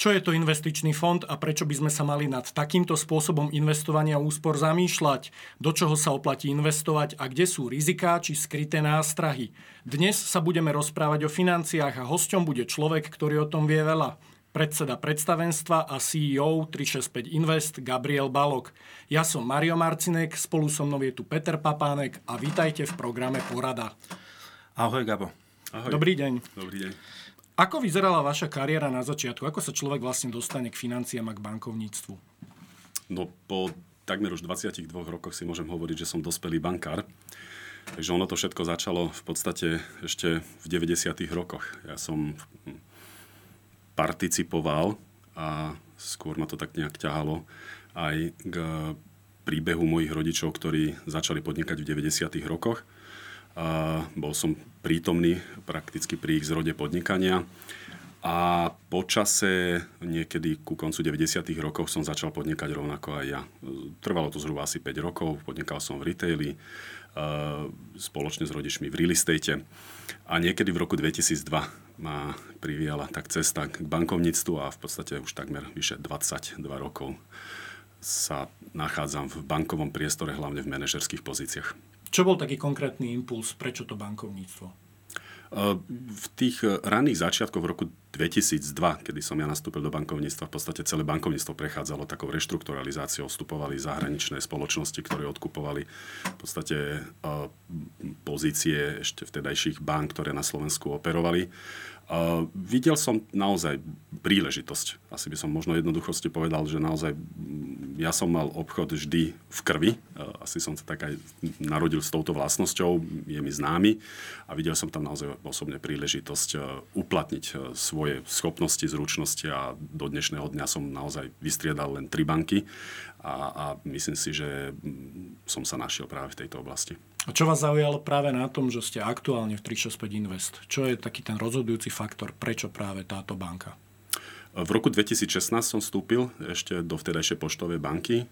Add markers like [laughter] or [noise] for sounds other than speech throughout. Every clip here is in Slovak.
Čo je to investičný fond a prečo by sme sa mali nad takýmto spôsobom investovania úspor zamýšľať? Do čoho sa oplatí investovať a kde sú riziká či skryté nástrahy? Dnes sa budeme rozprávať o financiách a hosťom bude človek, ktorý o tom vie veľa. Predseda predstavenstva a CEO 365 Invest Gabriel Balok. Ja som Mario Marcinek, spolu so mnou je tu Peter Papánek a vítajte v programe Porada. Ahoj Gabo. Ahoj. Dobrý deň. Dobrý deň. Ako vyzerala vaša kariéra na začiatku? Ako sa človek vlastne dostane k financiám a k bankovníctvu? No po takmer už 22 rokoch si môžem hovoriť, že som dospelý bankár. Takže ono to všetko začalo v podstate ešte v 90. rokoch. Ja som participoval a skôr ma to tak nejak ťahalo aj k príbehu mojich rodičov, ktorí začali podnikať v 90. rokoch bol som prítomný prakticky pri ich zrode podnikania. A po čase, niekedy ku koncu 90. rokov som začal podnikať rovnako aj ja. Trvalo to zhruba asi 5 rokov, podnikal som v retaili, spoločne s rodičmi v real estate. A niekedy v roku 2002 ma priviala tak cesta k bankovníctvu a v podstate už takmer vyše 22 rokov sa nachádzam v bankovom priestore, hlavne v manažerských pozíciách. Čo bol taký konkrétny impuls? Prečo to bankovníctvo? V tých raných začiatkoch v roku 2002, kedy som ja nastúpil do bankovníctva, v podstate celé bankovníctvo prechádzalo takou reštrukturalizáciou, vstupovali zahraničné spoločnosti, ktoré odkupovali v podstate pozície ešte vtedajších bank, ktoré na Slovensku operovali. Videl som naozaj príležitosť. Asi by som možno jednoduchosti povedal, že naozaj ja som mal obchod vždy v krvi. Uh, asi som sa tak aj narodil s touto vlastnosťou, je mi známy a videl som tam naozaj osobne príležitosť uh, uplatniť uh, svoje schopnosti, zručnosti a do dnešného dňa som naozaj vystriedal len tri banky a, a myslím si, že mm, som sa našiel práve v tejto oblasti. A čo vás zaujalo práve na tom, že ste aktuálne v 365 Invest? Čo je taký ten rozhodujúci faktor, prečo práve táto banka? V roku 2016 som vstúpil ešte do vtedajšej poštovej banky, e,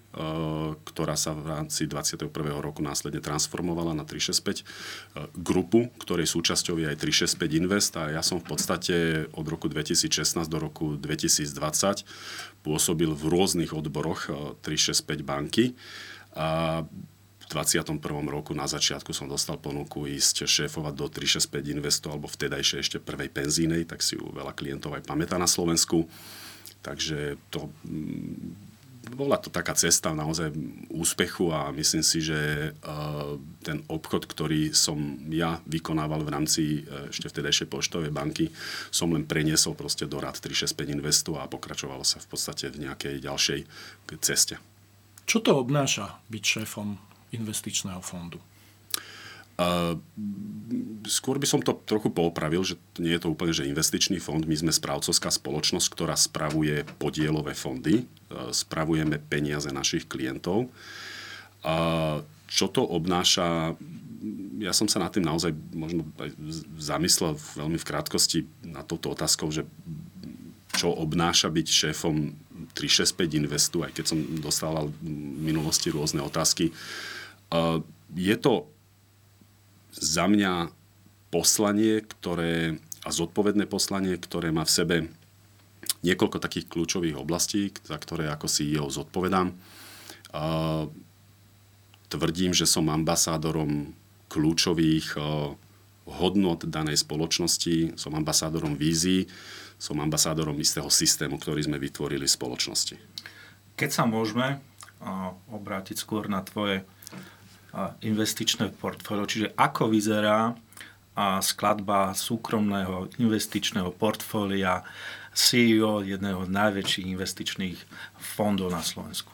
ktorá sa v rámci 21. roku následne transformovala na 365 e, grupu, ktorej súčasťou je aj 365 Invest a ja som v podstate od roku 2016 do roku 2020 pôsobil v rôznych odboroch 365 e, banky. A 21. roku na začiatku som dostal ponuku ísť šéfovať do 365 Investu alebo vtedajšie ešte prvej penzínej, tak si ju veľa klientov aj pamätá na Slovensku. Takže to mm, bola to taká cesta naozaj úspechu a myslím si, že uh, ten obchod, ktorý som ja vykonával v rámci uh, ešte vtedajšej poštovej banky, som len preniesol proste do rad 365 Investu a pokračovalo sa v podstate v nejakej ďalšej ceste. Čo to obnáša byť šéfom investičného fondu? Uh, skôr by som to trochu poopravil, že nie je to úplne že investičný fond. My sme správcovská spoločnosť, ktorá spravuje podielové fondy. Uh, spravujeme peniaze našich klientov. Uh, čo to obnáša? Ja som sa nad tým naozaj možno zamyslel veľmi v krátkosti na touto otázkou, že čo obnáša byť šéfom 365 Investu, aj keď som dostával v minulosti rôzne otázky. Uh, je to za mňa poslanie, ktoré, a zodpovedné poslanie, ktoré má v sebe niekoľko takých kľúčových oblastí, za ktoré ako CEO zodpovedám. Tvrdím, že som ambasádorom kľúčových hodnot danej spoločnosti, som ambasádorom vízií, som ambasádorom istého systému, ktorý sme vytvorili v spoločnosti. Keď sa môžeme obrátiť skôr na tvoje investičné portfólio, čiže ako vyzerá skladba súkromného investičného portfólia CEO jedného z najväčších investičných fondov na Slovensku?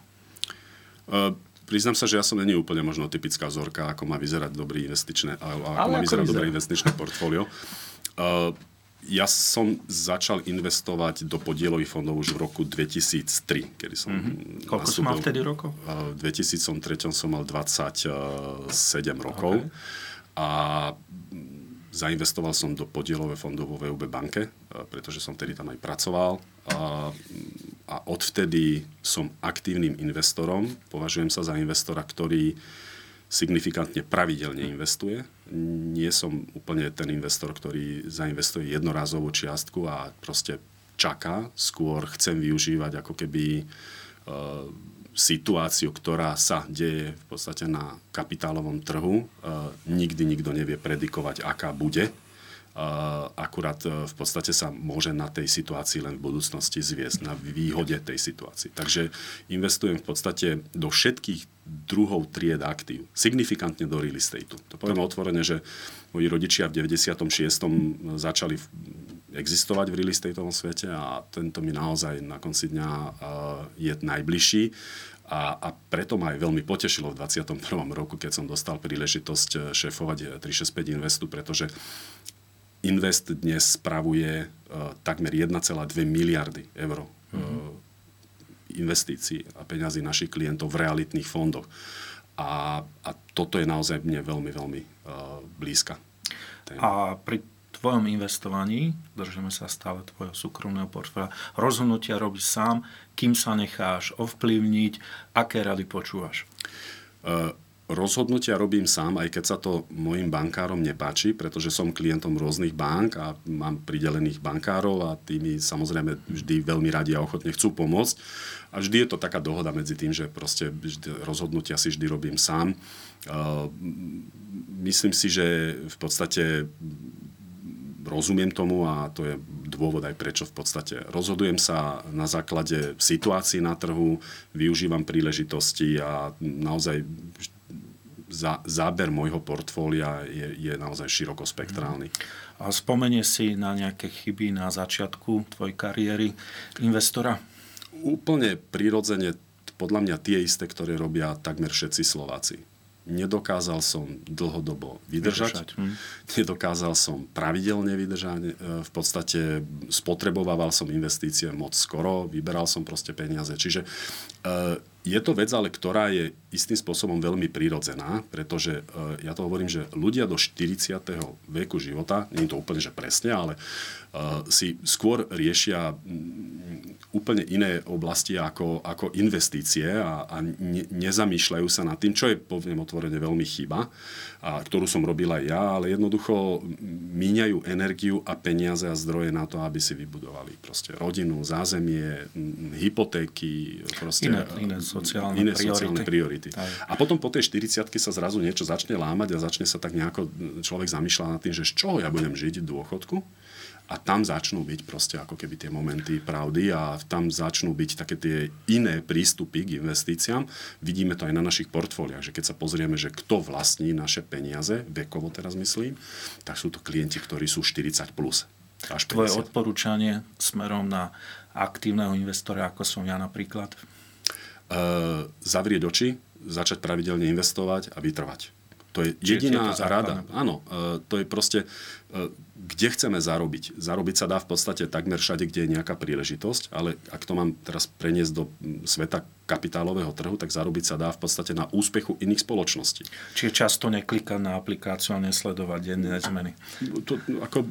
Uh, priznám sa, že ja som není úplne možno typická vzorka, ako má vyzerať dobrý investičné, ako Ale má ako vyzerať vyzerá? dobré investičné portfólio. Uh, ja som začal investovať do podielových fondov už v roku 2003, kedy som mm-hmm. Koľko som mal vtedy rokov? V 2003 som mal 27 rokov. Okay. A zainvestoval som do podielové fondov vo VUB banke, pretože som vtedy tam aj pracoval. A, a odvtedy som aktívnym investorom. Považujem sa za investora, ktorý signifikantne pravidelne investuje. Nie som úplne ten investor, ktorý zainvestuje jednorázovú čiastku a proste čaká, skôr chcem využívať ako keby situáciu, ktorá sa deje v podstate na kapitálovom trhu. Nikdy nikto nevie predikovať, aká bude akurát e, v podstate sa môže na tej situácii len v budúcnosti zviesť, na výhode tej situácii. Takže investujem v podstate do všetkých druhov tried aktív, signifikantne do real estate. To poviem otvorene, že moji rodičia v 96. začali existovať v real estateovom svete a tento mi naozaj na konci dňa e, je najbližší. A, a preto ma aj veľmi potešilo v 21. roku, keď som dostal príležitosť e, šéfovať 365 Investu, pretože Invest dnes spravuje uh, takmer 1,2 miliardy eur uh, mm-hmm. investícií a peňazí našich klientov v realitných fondoch. A, a toto je naozaj mne veľmi, veľmi uh, blízka. A pri tvojom investovaní, držíme sa stále tvojho súkromného portfólia, rozhodnutia robíš sám, kým sa necháš ovplyvniť, aké rady počúvaš? Uh, rozhodnutia robím sám, aj keď sa to mojim bankárom nepáči, pretože som klientom rôznych bank a mám pridelených bankárov a tými samozrejme vždy veľmi radi a ochotne chcú pomôcť. A vždy je to taká dohoda medzi tým, že proste rozhodnutia si vždy robím sám. Myslím si, že v podstate rozumiem tomu a to je dôvod aj prečo v podstate rozhodujem sa na základe situácií na trhu, využívam príležitosti a naozaj za, záber môjho portfólia je, je naozaj širokospektrálny. A spomenie si na nejaké chyby na začiatku tvojej kariéry investora? Úplne prirodzene, podľa mňa tie isté, ktoré robia takmer všetci Slováci nedokázal som dlhodobo vydržať, vydržať. Hm. nedokázal som pravidelne vydržať, e, v podstate spotrebovával som investície moc skoro, vyberal som proste peniaze. Čiže e, je to vec, ale ktorá je istým spôsobom veľmi prírodzená, pretože e, ja to hovorím, že ľudia do 40. veku života, nie je to úplne že presne, ale si skôr riešia úplne iné oblasti ako, ako investície a, a ne, nezamýšľajú sa nad tým, čo je, poviem otvorene, veľmi chyba, a, ktorú som robil aj ja, ale jednoducho míňajú energiu a peniaze a zdroje na to, aby si vybudovali proste rodinu, zázemie, hypotéky, proste, iné, iné sociálne iné priority. Sociálne priority. A potom po tej 40 sa zrazu niečo začne lámať a začne sa tak nejako človek zamýšľať nad tým, že z čoho ja budem žiť v dôchodku a tam začnú byť proste ako keby tie momenty pravdy a tam začnú byť také tie iné prístupy k investíciám. Vidíme to aj na našich portfóliách, že keď sa pozrieme, že kto vlastní naše peniaze, vekovo teraz myslím, tak sú to klienti, ktorí sú 40 plus. Až Tvoje odporúčanie smerom na aktívneho investora, ako som ja napríklad? Uh, zavrieť oči, začať pravidelne investovať a vytrvať. To je jediná je to rada. Áno, uh, to je proste, uh, kde chceme zarobiť. Zarobiť sa dá v podstate takmer všade, kde je nejaká príležitosť, ale ak to mám teraz preniesť do sveta kapitálového trhu, tak zarobiť sa dá v podstate na úspechu iných spoločností. Čiže často neklikať na aplikáciu a nesledovať denné zmeny? To, ako,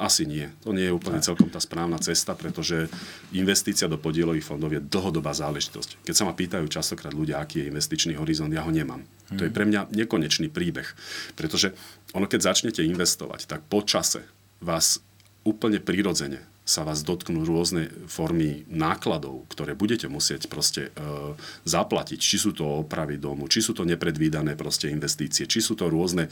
asi nie. To nie je úplne celkom tá správna cesta, pretože investícia do podielových fondov je dlhodobá záležitosť. Keď sa ma pýtajú častokrát ľudia, aký je investičný horizont, ja ho nemám. To je pre mňa nekonečný príbeh. Pretože ono, keď začnete investovať, tak po čase vás úplne prirodzene sa vás dotknú rôzne formy nákladov, ktoré budete musieť proste e, zaplatiť. Či sú to opravy domu, či sú to nepredvídané proste investície, či sú to rôzne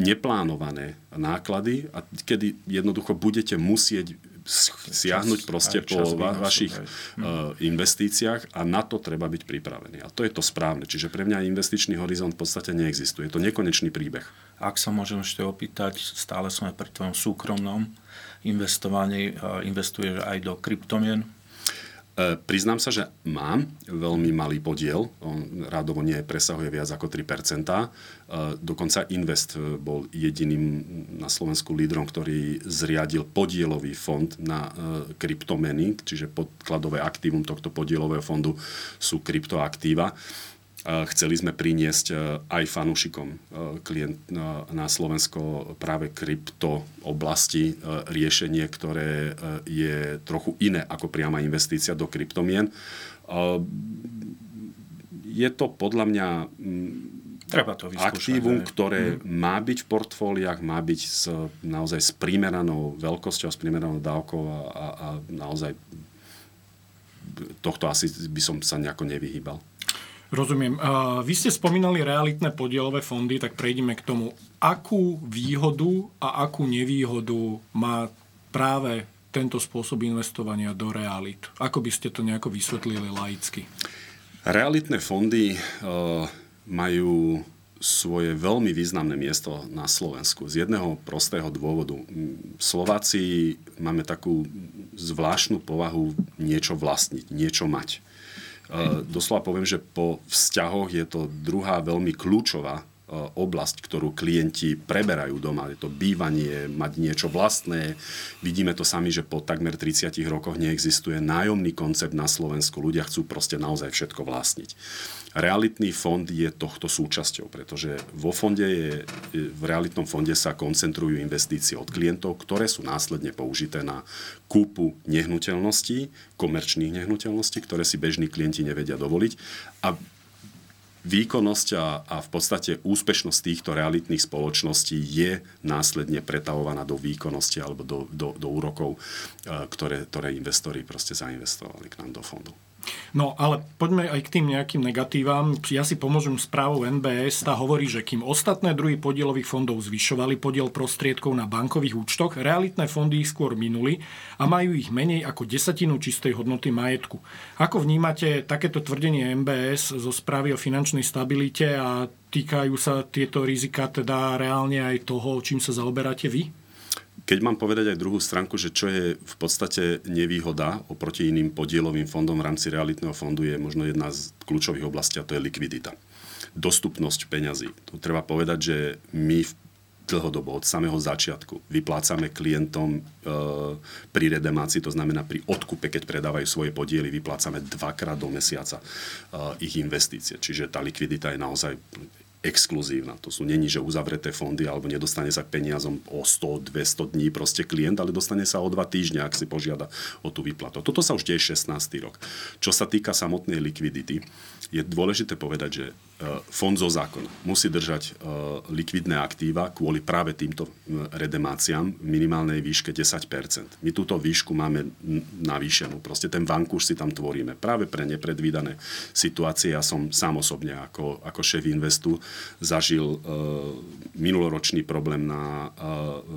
neplánované náklady a kedy jednoducho budete musieť siahnuť proste po va- vašich uh, investíciách a na to treba byť pripravený. A to je to správne. Čiže pre mňa investičný horizont v podstate neexistuje. Je to nekonečný príbeh. Ak sa môžem ešte opýtať, stále sme pri tvojom súkromnom investovaní, investuješ aj do kryptomien? E, priznám sa, že mám veľmi malý podiel, on rádovo nie presahuje viac ako 3%. E, dokonca Invest bol jediným na Slovensku lídrom, ktorý zriadil podielový fond na e, kryptomeny, čiže podkladové aktívum tohto podielového fondu sú kryptoaktíva. Chceli sme priniesť e, aj fanúšikom e, klient na Slovensko práve krypto oblasti riešenie, ktoré je trochu iné ako priama investícia do kryptomien. Je to podľa mňa Treba to aktívum, ktoré mm. má byť v portfóliách, má byť s, naozaj s primeranou veľkosťou, s primeranou dávkou a, a, a naozaj tohto asi by som sa nejako nevyhýbal. Rozumiem. Vy ste spomínali realitné podielové fondy, tak prejdeme k tomu. Akú výhodu a akú nevýhodu má práve tento spôsob investovania do realit? Ako by ste to nejako vysvetlili laicky? Realitné fondy uh, majú svoje veľmi významné miesto na Slovensku. Z jedného prostého dôvodu. Slováci máme takú zvláštnu povahu niečo vlastniť, niečo mať. Doslova poviem, že po vzťahoch je to druhá veľmi kľúčová oblasť, ktorú klienti preberajú doma. Je to bývanie, mať niečo vlastné. Vidíme to sami, že po takmer 30 rokoch neexistuje nájomný koncept na Slovensku. Ľudia chcú proste naozaj všetko vlastniť. Realitný fond je tohto súčasťou, pretože vo fonde je, v realitnom fonde sa koncentrujú investície od klientov, ktoré sú následne použité na kúpu nehnuteľností, komerčných nehnuteľností, ktoré si bežní klienti nevedia dovoliť. A výkonnosť a, a v podstate úspešnosť týchto realitných spoločností je následne pretavovaná do výkonnosti alebo do, do, do úrokov, e, ktoré, ktoré investori proste zainvestovali k nám do fondu. No ale poďme aj k tým nejakým negatívam. Ja si pomôžem správou NBS. Tá hovorí, že kým ostatné druhy podielových fondov zvyšovali podiel prostriedkov na bankových účtoch, realitné fondy ich skôr minuli a majú ich menej ako desatinu čistej hodnoty majetku. Ako vnímate takéto tvrdenie MBS zo správy o finančnej stabilite a týkajú sa tieto rizika teda reálne aj toho, čím sa zaoberáte vy? Keď mám povedať aj druhú stránku, že čo je v podstate nevýhoda oproti iným podielovým fondom v rámci realitného fondu je možno jedna z kľúčových oblastí a to je likvidita. Dostupnosť peňazí. Tu treba povedať, že my v dlhodobo, od samého začiatku. Vyplácame klientom e, pri redemácii, to znamená pri odkupe, keď predávajú svoje podiely, vyplácame dvakrát do mesiaca e, ich investície. Čiže tá likvidita je naozaj exkluzívna. To sú není, že uzavreté fondy alebo nedostane sa k peniazom o 100-200 dní proste klient, ale dostane sa o dva týždňa, ak si požiada o tú výplatu. Toto sa už deje 16. rok. Čo sa týka samotnej likvidity, je dôležité povedať, že fond zo zákona musí držať e, likvidné aktíva kvôli práve týmto redemáciám v minimálnej výške 10% My túto výšku máme navýšenú. Proste ten vankúš si tam tvoríme práve pre nepredvídané situácie. Ja som sám osobne ako, ako šéf investu zažil e, minuloročný problém na e,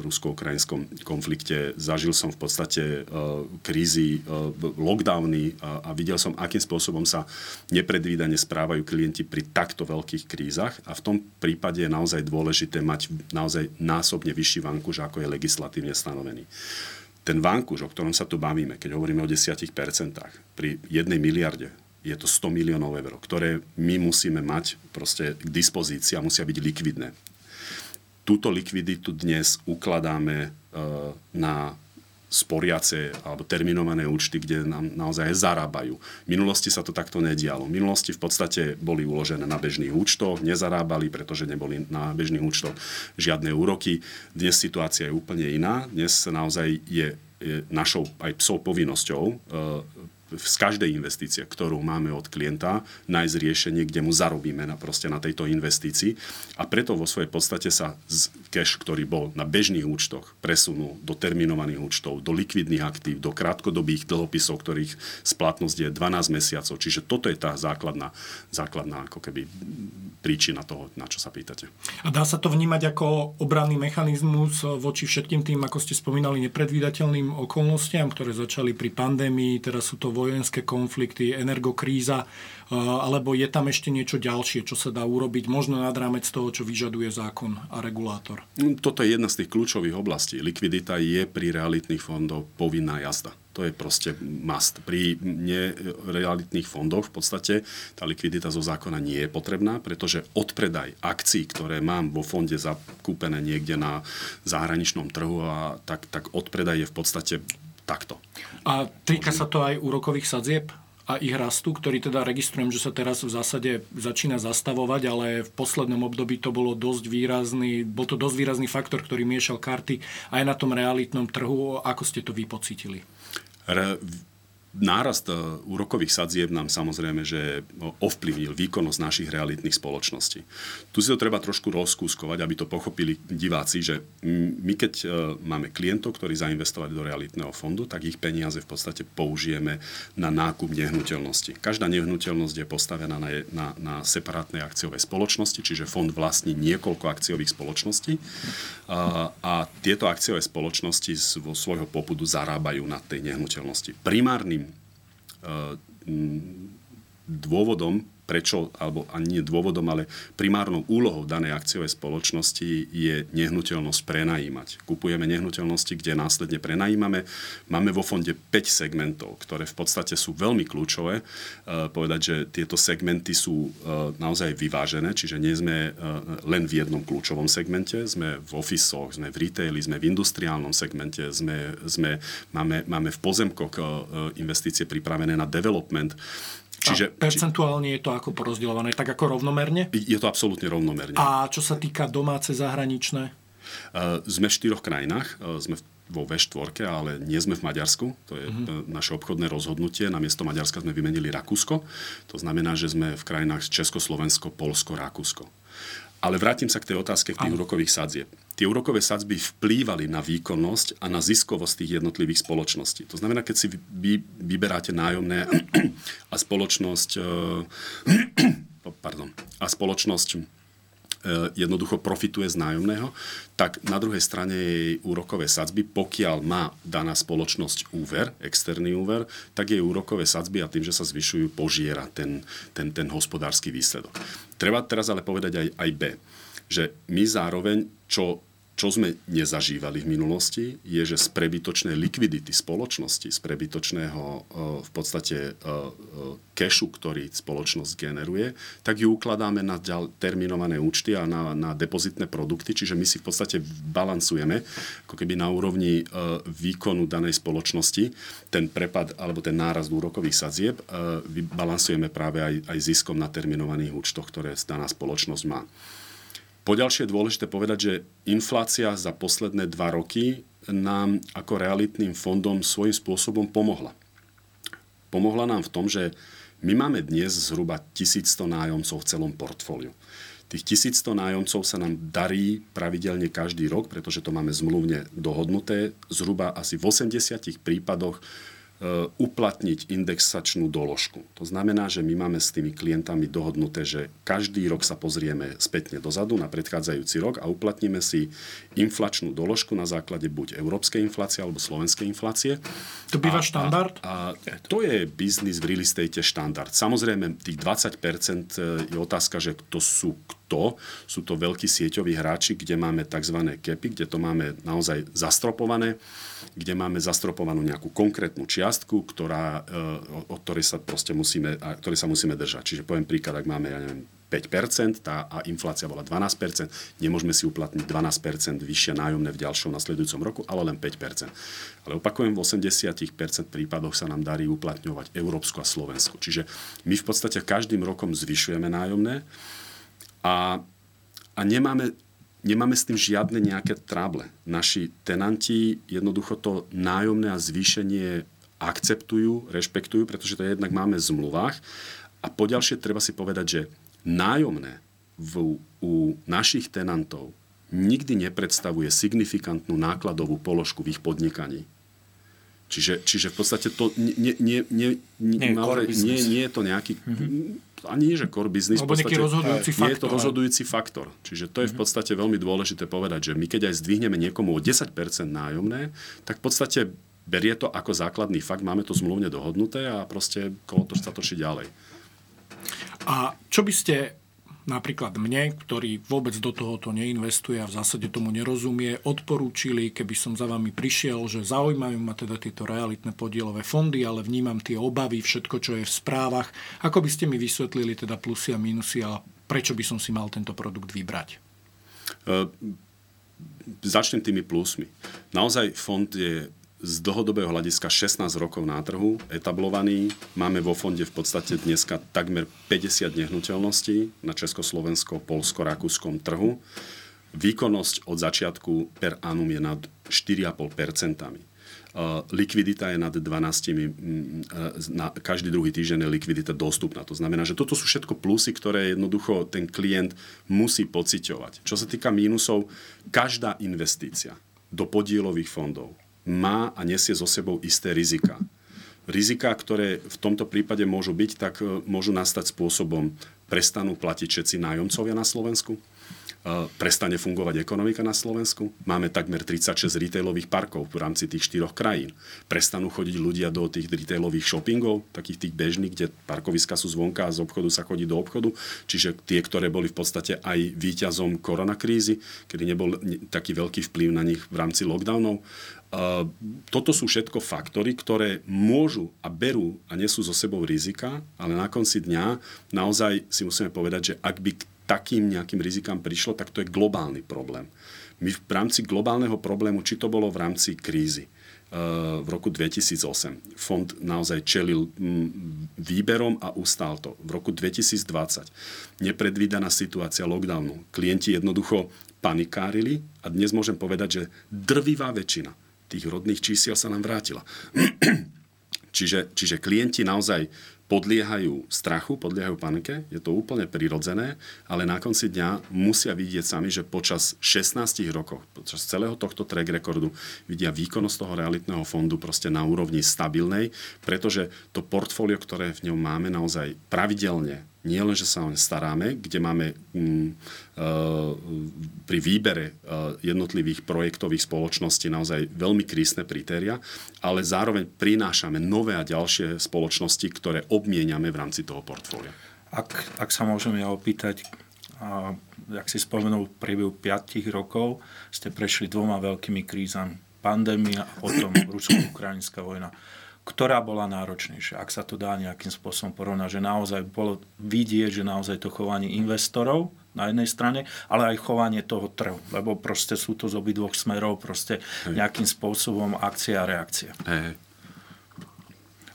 rusko-ukrajinskom konflikte. Zažil som v podstate e, krízy, lockdowny a videl som, akým spôsobom sa nepredvídane správajú klienti pri takto veľkých krízach a v tom prípade je naozaj dôležité mať naozaj násobne vyšší vankúš, ako je legislatívne stanovený ten vankúš, o ktorom sa tu bavíme, keď hovoríme o 10%, pri jednej miliarde je to 100 miliónov eur, ktoré my musíme mať proste k dispozícii a musia byť likvidné. Túto likviditu dnes ukladáme e, na sporiace alebo terminované účty, kde nám naozaj zarábajú. V minulosti sa to takto nedialo. V minulosti v podstate boli uložené na bežných účtoch, nezarábali, pretože neboli na bežných účtoch žiadne úroky. Dnes situácia je úplne iná. Dnes naozaj je, je našou aj psou povinnosťou e, z každej investície, ktorú máme od klienta, nájsť riešenie, kde mu zarobíme na, proste na tejto investícii. A preto vo svojej podstate sa z cash, ktorý bol na bežných účtoch, presunul do terminovaných účtov, do likvidných aktív, do krátkodobých dlhopisov, ktorých splatnosť je 12 mesiacov. Čiže toto je tá základná, základná ako keby príčina toho, na čo sa pýtate. A dá sa to vnímať ako obranný mechanizmus voči všetkým tým, ako ste spomínali, nepredvídateľným okolnostiam, ktoré začali pri pandémii, teraz sú to vojenské konflikty, energokríza, alebo je tam ešte niečo ďalšie, čo sa dá urobiť, možno nad rámec toho, čo vyžaduje zákon a regulátor? Mm, toto je jedna z tých kľúčových oblastí. Likvidita je pri realitných fondoch povinná jazda. To je proste must. Pri nerealitných fondoch v podstate tá likvidita zo zákona nie je potrebná, pretože odpredaj akcií, ktoré mám vo fonde zakúpené niekde na zahraničnom trhu, a tak, tak odpredaj je v podstate takto. A týka sa to aj úrokových sadzieb? a ich rastu, ktorý teda registrujem, že sa teraz v zásade začína zastavovať, ale v poslednom období to bolo dosť výrazný, bol to dosť výrazný faktor, ktorý miešal karty aj na tom realitnom trhu. Ako ste to vy pocítili? Re, nárast e, úrokových sadzieb nám samozrejme, že ovplyvnil výkonnosť našich realitných spoločností. Tu si to treba trošku rozkúskovať, aby to pochopili diváci, že my keď e, máme klientov, ktorí zainvestovali do realitného fondu, tak ich peniaze v podstate použijeme na nákup nehnuteľnosti. Každá nehnuteľnosť je postavená na, na, na separátnej akciovej spoločnosti, čiže fond vlastní niekoľko akciových spoločností a, a tieto akciové spoločnosti vo svojho popudu zarábajú na tej nehnuteľnosti. Primárnym E, dôvodom, prečo, alebo ani nie dôvodom, ale primárnou úlohou danej akciovej spoločnosti je nehnuteľnosť prenajímať. Kupujeme nehnuteľnosti, kde následne prenajímame. Máme vo fonde 5 segmentov, ktoré v podstate sú veľmi kľúčové. E, povedať, že tieto segmenty sú e, naozaj vyvážené, čiže nie sme e, len v jednom kľúčovom segmente, sme v ofisoch, sme v retaili, sme v industriálnom segmente, sme, sme, máme, máme v pozemkoch e, investície pripravené na development. Čiže, percentuálne je to ako porozdielované? Tak ako rovnomerne? Je to absolútne rovnomerne. A čo sa týka domáce, zahraničné? Uh, sme v štyroch krajinách. Uh, sme vo V4, ale nie sme v Maďarsku. To je uh-huh. naše obchodné rozhodnutie. Namiesto Maďarska sme vymenili Rakúsko. To znamená, že sme v krajinách Československo, Polsko, Rakúsko. Ale vrátim sa k tej otázke v tých Aha. úrokových sadzieb tie úrokové sadzby vplývali na výkonnosť a na ziskovosť tých jednotlivých spoločností. To znamená, keď si vy vyberáte nájomné [clears throat] a spoločnosť, eh, [clears throat] pardon, a spoločnosť jednoducho profituje z nájomného, tak na druhej strane jej úrokové sadzby, pokiaľ má daná spoločnosť úver, externý úver, tak jej úrokové sadzby a tým, že sa zvyšujú, požiera ten, ten, ten hospodársky výsledok. Treba teraz ale povedať aj, aj B že my zároveň, čo čo sme nezažívali v minulosti, je, že z prebytočnej likvidity spoločnosti, z prebytočného e, v podstate kešu, e, e, ktorý spoločnosť generuje, tak ju ukladáme na terminované účty a na, na depozitné produkty, čiže my si v podstate balansujeme ako keby na úrovni výkonu danej spoločnosti ten prepad alebo ten nárast úrokových sadzieb balansujeme práve aj, aj ziskom na terminovaných účtoch, ktoré daná spoločnosť má. Poďalšie je dôležité povedať, že inflácia za posledné dva roky nám ako realitným fondom svojím spôsobom pomohla. Pomohla nám v tom, že my máme dnes zhruba 1100 nájomcov v celom portfóliu. Tých 1100 nájomcov sa nám darí pravidelne každý rok, pretože to máme zmluvne dohodnuté. Zhruba asi v 80 prípadoch uplatniť indexačnú doložku. To znamená, že my máme s tými klientami dohodnuté, že každý rok sa pozrieme spätne dozadu na predchádzajúci rok a uplatníme si inflačnú doložku na základe buď európskej inflácie alebo slovenskej inflácie. To býva a, štandard? A, a to je biznis v real estate štandard. Samozrejme, tých 20% e, je otázka, že to sú kto. Sú to veľkí sieťoví hráči, kde máme tzv. kepy, kde to máme naozaj zastropované kde máme zastropovanú nejakú konkrétnu čiastku, ktorá, e, od ktorej sa proste musíme, ktorej sa musíme držať. Čiže poviem príklad, ak máme, ja neviem, 5% tá, a inflácia bola 12%, nemôžeme si uplatniť 12% vyššie nájomné v ďalšom nasledujúcom roku, ale len 5%. Ale opakujem, v 80% prípadoch sa nám darí uplatňovať Európsku a Slovensku. Čiže my v podstate každým rokom zvyšujeme nájomné a, a nemáme nemáme s tým žiadne nejaké trable. Naši tenanti jednoducho to nájomné a zvýšenie akceptujú, rešpektujú, pretože to jednak máme v zmluvách. A poďalšie treba si povedať, že nájomné v, u našich tenantov nikdy nepredstavuje signifikantnú nákladovú položku v ich podnikaní. Čiže, čiže v podstate to nie, nie, nie, nie, nie, nie, nie je to nejaký, mm-hmm. ani nie, že core business. Alebo nejaký rozhodujúci faktor. Je to rozhodujúci faktor. Čiže to je v mhm. podstate veľmi dôležité povedať, že my keď aj zdvihneme niekomu o 10% nájomné, tak v podstate berie to ako základný fakt, máme to zmluvne dohodnuté a proste kolo to sa točí ďalej. A čo by ste napríklad mne, ktorý vôbec do tohoto neinvestuje a v zásade tomu nerozumie, odporúčili, keby som za vami prišiel, že zaujímajú ma teda tieto realitné podielové fondy, ale vnímam tie obavy, všetko, čo je v správach. Ako by ste mi vysvetlili teda plusy a minusy a prečo by som si mal tento produkt vybrať? Uh, začnem tými plusmi. Naozaj fond je z dlhodobého hľadiska 16 rokov na trhu, etablovaný. Máme vo fonde v podstate dneska takmer 50 nehnuteľností na Československo, Polsko, Rakúskom trhu. Výkonnosť od začiatku per annum je nad 4,5%. likvidita je nad 12, na každý druhý týždeň je likvidita dostupná. To znamená, že toto sú všetko plusy, ktoré jednoducho ten klient musí pociťovať. Čo sa týka mínusov, každá investícia do podielových fondov má a nesie so sebou isté rizika. Rizika, ktoré v tomto prípade môžu byť, tak e, môžu nastať spôsobom, prestanú platiť všetci nájomcovia na Slovensku, prestane fungovať ekonomika na Slovensku. Máme takmer 36 retailových parkov v rámci tých štyroch krajín. Prestanú chodiť ľudia do tých retailových shoppingov, takých tých bežných, kde parkoviska sú zvonka a z obchodu sa chodí do obchodu. Čiže tie, ktoré boli v podstate aj výťazom koronakrízy, kedy nebol taký veľký vplyv na nich v rámci lockdownov. Toto sú všetko faktory, ktoré môžu a berú a nesú so sebou rizika, ale na konci dňa naozaj si musíme povedať, že ak by takým nejakým rizikám prišlo, tak to je globálny problém. My v rámci globálneho problému, či to bolo v rámci krízy, eh, v roku 2008. Fond naozaj čelil výberom a ustál to. V roku 2020 nepredvídaná situácia lockdownu. Klienti jednoducho panikárili a dnes môžem povedať, že drvivá väčšina tých rodných čísiel sa nám vrátila. [clears throat] čiže, čiže klienti naozaj podliehajú strachu, podliehajú panike, je to úplne prirodzené, ale na konci dňa musia vidieť sami, že počas 16 rokov, počas celého tohto track rekordu vidia výkonnosť toho realitného fondu proste na úrovni stabilnej, pretože to portfólio, ktoré v ňom máme, naozaj pravidelne nie len, že sa o ne staráme, kde máme mm, uh, pri výbere uh, jednotlivých projektových spoločností naozaj veľmi krísne kritéria, ale zároveň prinášame nové a ďalšie spoločnosti, ktoré obmieniame v rámci toho portfólia. Ak, ak sa môžem ja opýtať, a, jak si spomenul, v priebehu 5 rokov ste prešli dvoma veľkými krízami. Pandémia a potom rusko-ukrajinská vojna ktorá bola náročnejšia, ak sa to dá nejakým spôsobom porovnať, že naozaj bolo vidieť, že naozaj to chovanie investorov na jednej strane, ale aj chovanie toho trhu, lebo proste sú to z obidvoch smerov proste nejakým spôsobom akcia a reakcia. Hej.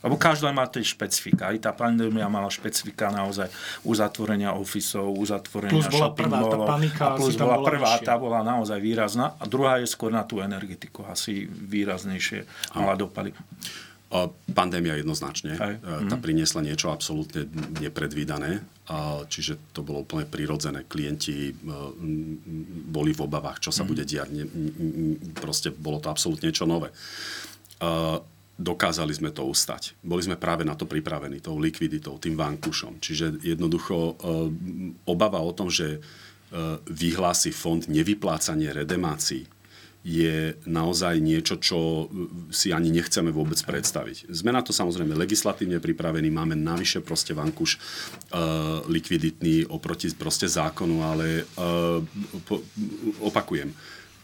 Lebo každá má tie špecifika. Aj tá pandémia mala špecifika naozaj uzatvorenia ofisov, uzatvorenia plus bola prvá, tá panika a plus bola, bola prvá, vyššia. tá bola naozaj výrazná. A druhá je skôr na tú energetiku. Asi výraznejšie mala dopady. Pandémia jednoznačne. Hej. E, tá mhm. priniesla niečo absolútne nepredvídané, čiže to bolo úplne prirodzené. Klienti e, boli v obavách, čo sa mm. bude diať. Proste bolo to absolútne niečo nové. Dokázali sme to ustať. Boli sme práve na to pripravení, tou likviditou, tým vankušom. Čiže jednoducho e, obava o tom, že vyhlási fond nevyplácanie redemácií, je naozaj niečo, čo si ani nechceme vôbec predstaviť. Sme na to samozrejme legislatívne pripravení, máme navyše proste vankuš uh, likviditný oproti proste zákonu, ale uh, po, opakujem,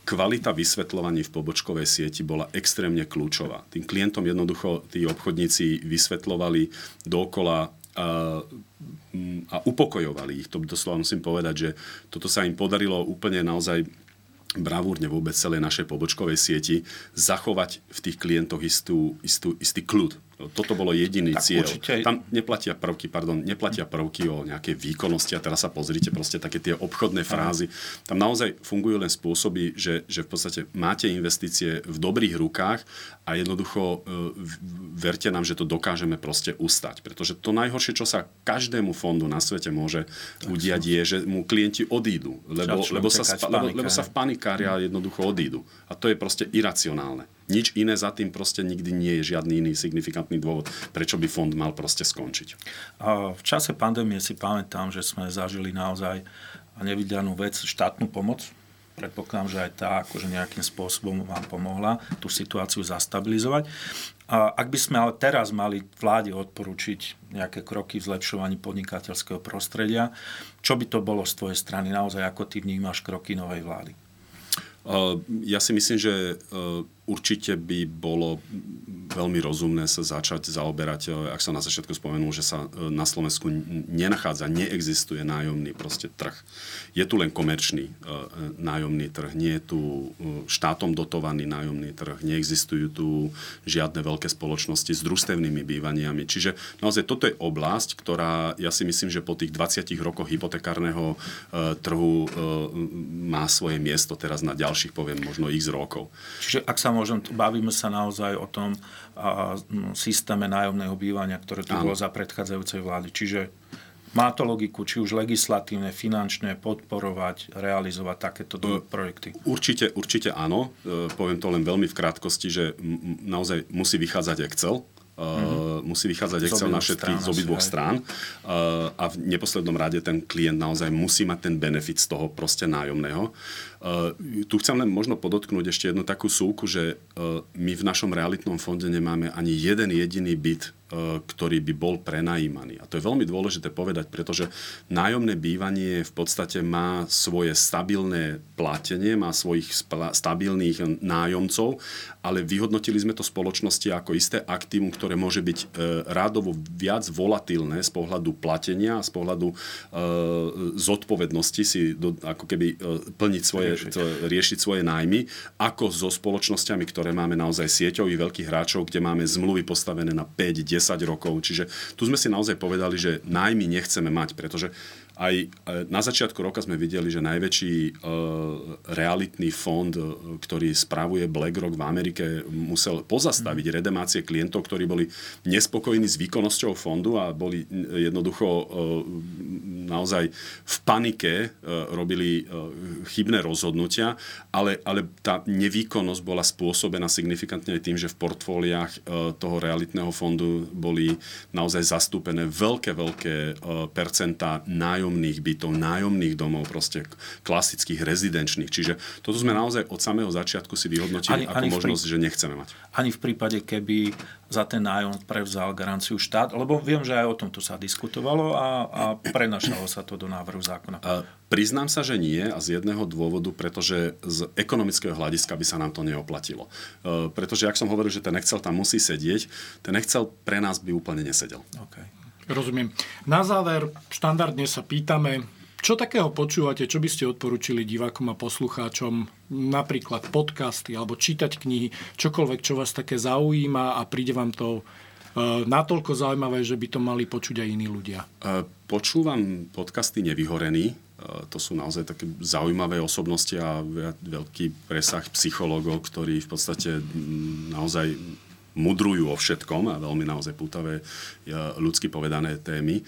kvalita vysvetľovaní v pobočkovej sieti bola extrémne kľúčová. Tým klientom jednoducho tí obchodníci vysvetľovali dokola a, a upokojovali ich. To doslova musím povedať, že toto sa im podarilo úplne naozaj bravúrne vôbec celej našej pobočkovej sieti zachovať v tých klientoch istú, istú, istý kľud toto bolo jediný tak cieľ. Určite... Tam neplatia prvky, pardon, neplatia prvky o nejakej výkonnosti a teraz sa pozrite proste také tie obchodné frázy. Tam naozaj fungujú len spôsoby, že, že v podstate máte investície v dobrých rukách a jednoducho e, verte nám, že to dokážeme proste ustať. Pretože to najhoršie, čo sa každému fondu na svete môže tak udiať, je, že mu klienti odídu. Lebo, lebo, sa, spa, lebo, lebo sa v panikária jednoducho odídu. A to je proste iracionálne. Nič iné za tým proste nikdy nie je žiadny iný signifikantný dôvod, prečo by fond mal proste skončiť. V čase pandémie si pamätám, že sme zažili naozaj nevydanú vec, štátnu pomoc. Predpokladám, že aj tá akože nejakým spôsobom vám pomohla tú situáciu zastabilizovať. A ak by sme ale teraz mali vláde odporučiť nejaké kroky v zlepšovaní podnikateľského prostredia, čo by to bolo z tvojej strany? Naozaj, ako ty vnímaš kroky novej vlády? Ja si myslím, že určite by bolo veľmi rozumné sa začať zaoberať, e, ak som na začiatku spomenul, že sa e, na Slovensku nenachádza, neexistuje nájomný proste trh. Je tu len komerčný e, nájomný trh, nie je tu štátom dotovaný nájomný trh, neexistujú tu žiadne veľké spoločnosti s družstevnými bývaniami. Čiže naozaj toto je oblasť, ktorá ja si myslím, že po tých 20 rokoch hypotekárneho trhu má svoje miesto teraz na ďalších, poviem, možno x rokov. Čiže ak sa môžem, bavíme sa naozaj o tom a, systéme nájomného bývania, ktoré tu bolo za predchádzajúcej vlády. Čiže má to logiku, či už legislatívne, finančné, podporovať, realizovať takéto uh, projekty? Určite, určite áno. Uh, poviem to len veľmi v krátkosti, že m- naozaj musí vychádzať Excel Uh, musí vychádzať Excel na všetky z obidvoch strán. Uh, a v neposlednom rade ten klient naozaj musí mať ten benefit z toho proste nájomného. Uh, tu chcem len možno podotknúť ešte jednu takú súku, že uh, my v našom realitnom fonde nemáme ani jeden jediný byt, ktorý by bol prenajímaný. A to je veľmi dôležité povedať, pretože nájomné bývanie v podstate má svoje stabilné platenie, má svojich stabilných nájomcov, ale vyhodnotili sme to spoločnosti ako isté aktívum, ktoré môže byť e, rádovo viac volatilné z pohľadu platenia a z pohľadu e, zodpovednosti si do, ako keby e, plniť svoje, riešiť. To, riešiť svoje nájmy, ako so spoločnosťami, ktoré máme naozaj sieťových veľkých hráčov, kde máme zmluvy postavené na 5-10 rokov. Čiže tu sme si naozaj povedali, že nájmy nechceme mať, pretože aj e, na začiatku roka sme videli, že najväčší e, realitný fond, e, ktorý spravuje BlackRock v Amerike, musel pozastaviť mm. redemácie klientov, ktorí boli nespokojní s výkonnosťou fondu a boli jednoducho naozaj v panike robili chybné rozhodnutia, ale, ale tá nevýkonnosť bola spôsobená signifikantne aj tým, že v portfóliách toho realitného fondu boli naozaj zastúpené veľké, veľké percentá nájom nájomných bytov, nájomných domov, proste klasických rezidenčných. Čiže toto sme naozaj od samého začiatku si vyhodnotili ani, ako ani možnosť, prí... že nechceme mať. Ani v prípade, keby za ten nájom prevzal garanciu štát, lebo viem, že aj o tomto sa diskutovalo a, a prenašalo sa to do návrhu zákona. A priznám sa, že nie a z jedného dôvodu, pretože z ekonomického hľadiska by sa nám to neoplatilo. E, pretože, ak som hovoril, že ten Excel tam musí sedieť, ten Excel pre nás by úplne nesedel. Okay. Rozumiem. Na záver štandardne sa pýtame, čo takého počúvate, čo by ste odporúčili divákom a poslucháčom, napríklad podcasty alebo čítať knihy, čokoľvek, čo vás také zaujíma a príde vám to e, natoľko zaujímavé, že by to mali počuť aj iní ľudia? E, počúvam podcasty Nevyhorený. E, to sú naozaj také zaujímavé osobnosti a veľký presah psychológov, ktorí v podstate naozaj mudrujú o všetkom a veľmi naozaj pútavé ľudsky povedané témy,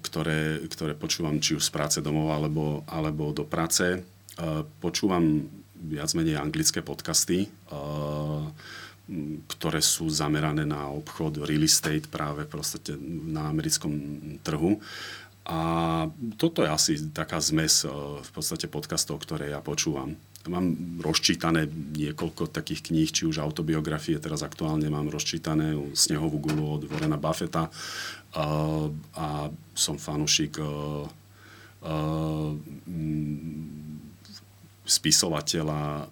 ktoré, ktoré počúvam či už z práce domov alebo, alebo do práce. Počúvam viac menej anglické podcasty, ktoré sú zamerané na obchod, real estate práve na americkom trhu. A toto je asi taká zmes v podstate podcastov, ktoré ja počúvam. Mám rozčítané niekoľko takých kníh, či už autobiografie, teraz aktuálne mám rozčítané Snehovú gulu od Warrena Buffetta. A, a som fanúšik spisovateľa eh,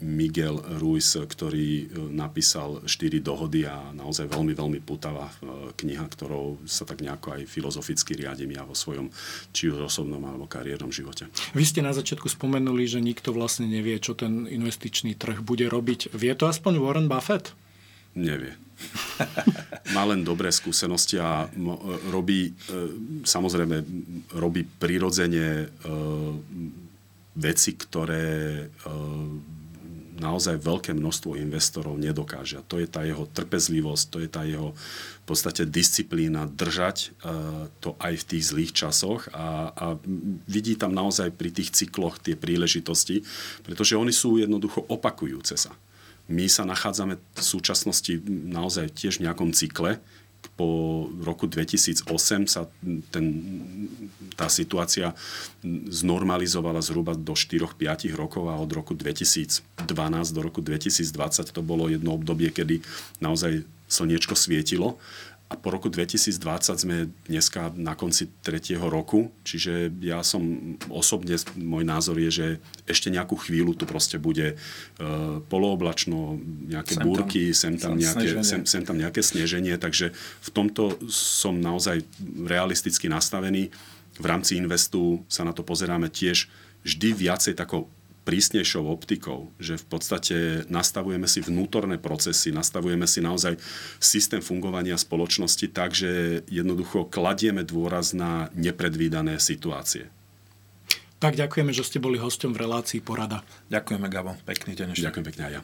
Miguel Ruiz, ktorý eh, napísal štyri dohody a naozaj veľmi, veľmi putavá eh, kniha, ktorou sa tak nejako aj filozoficky riadím ja vo svojom či už osobnom alebo kariérnom živote. Vy ste na začiatku spomenuli, že nikto vlastne nevie, čo ten investičný trh bude robiť. Vie to aspoň Warren Buffett? Nevie. [laughs] Má len dobré skúsenosti a robí, samozrejme, robí prirodzene veci, ktoré e, naozaj veľké množstvo investorov nedokáže. To je tá jeho trpezlivosť, to je tá jeho v podstate disciplína držať e, to aj v tých zlých časoch a, a vidí tam naozaj pri tých cykloch tie príležitosti, pretože oni sú jednoducho opakujúce sa. My sa nachádzame v súčasnosti naozaj tiež v nejakom cykle, po roku 2008 sa ten, tá situácia znormalizovala zhruba do 4-5 rokov a od roku 2012 do roku 2020 to bolo jedno obdobie, kedy naozaj slniečko svietilo a po roku 2020 sme dneska na konci tretieho roku, čiže ja som osobne, môj názor je, že ešte nejakú chvíľu tu proste bude uh, polooblačno, nejaké sem búrky, tam, sem tam, nejaké, sem, sem tam nejaké sneženie, takže v tomto som naozaj realisticky nastavený. V rámci Investu sa na to pozeráme tiež vždy viacej takou prísnejšou optikou, že v podstate nastavujeme si vnútorné procesy, nastavujeme si naozaj systém fungovania spoločnosti tak, že jednoducho kladieme dôraz na nepredvídané situácie. Tak ďakujeme, že ste boli hostom v relácii Porada. Ďakujeme, Gabo. Pekný deň ešte. Ďakujem pekne aj ja.